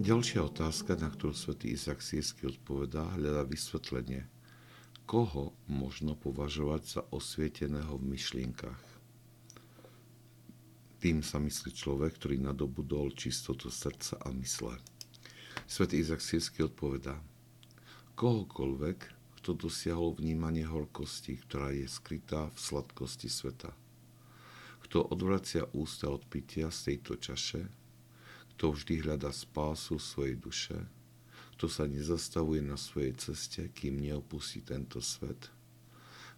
Ďalšia otázka, na ktorú svätý Izak Sírsky odpovedá, hľadá vysvetlenie. Koho možno považovať za osvieteného v myšlienkach? Tým sa myslí človek, ktorý nadobudol čistotu srdca a mysle. Svetý Izak Sírsky odpovedá. Kohokoľvek, kto dosiahol vnímanie horkosti, ktorá je skrytá v sladkosti sveta. Kto odvracia ústa od pitia z tejto čaše, kto vždy hľadá spásu svojej duše, kto sa nezastavuje na svojej ceste, kým neopustí tento svet,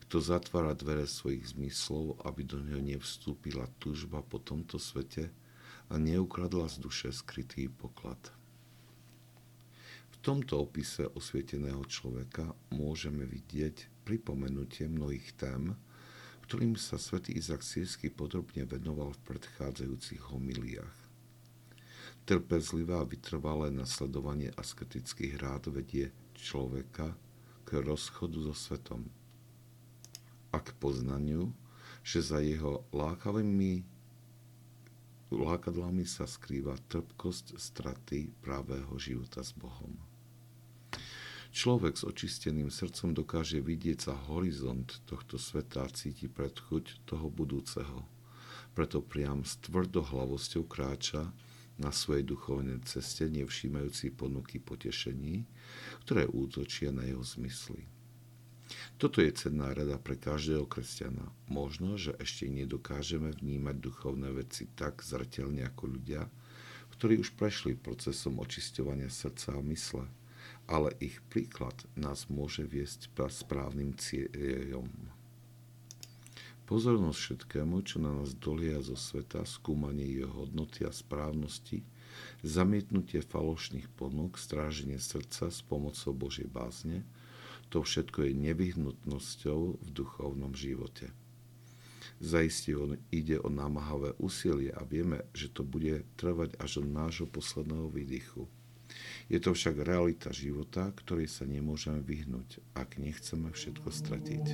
kto zatvára dvere svojich zmyslov, aby do neho nevstúpila túžba po tomto svete a neukradla z duše skrytý poklad. V tomto opise osvieteného človeka môžeme vidieť pripomenutie mnohých tém, ktorým sa svätý Izak Sírsky podrobne venoval v predchádzajúcich homiliách. Trpezlivé a vytrvalé nasledovanie asketických rád vedie človeka k rozchodu so svetom a k poznaniu, že za jeho lákavými lákadlami sa skrýva trpkosť straty právého života s Bohom. Človek s očisteným srdcom dokáže vidieť sa horizont tohto sveta a cíti predchuť toho budúceho. Preto priam s tvrdohlavosťou kráča na svojej duchovnej ceste, nevšímajúci ponuky potešení, ktoré útočia na jeho zmysly. Toto je cenná rada pre každého kresťana. Možno, že ešte nedokážeme vnímať duchovné veci tak zretelne ako ľudia, ktorí už prešli procesom očisťovania srdca a mysle, ale ich príklad nás môže viesť správnym cieľom. Pozornosť všetkému, čo na nás dolia zo sveta, skúmanie jeho hodnoty a správnosti, zamietnutie falošných ponúk, stráženie srdca s pomocou Božej bázne, to všetko je nevyhnutnosťou v duchovnom živote. Zaistí ide o námahavé úsilie a vieme, že to bude trvať až do nášho posledného výdychu. Je to však realita života, ktorej sa nemôžeme vyhnúť, ak nechceme všetko stratiť.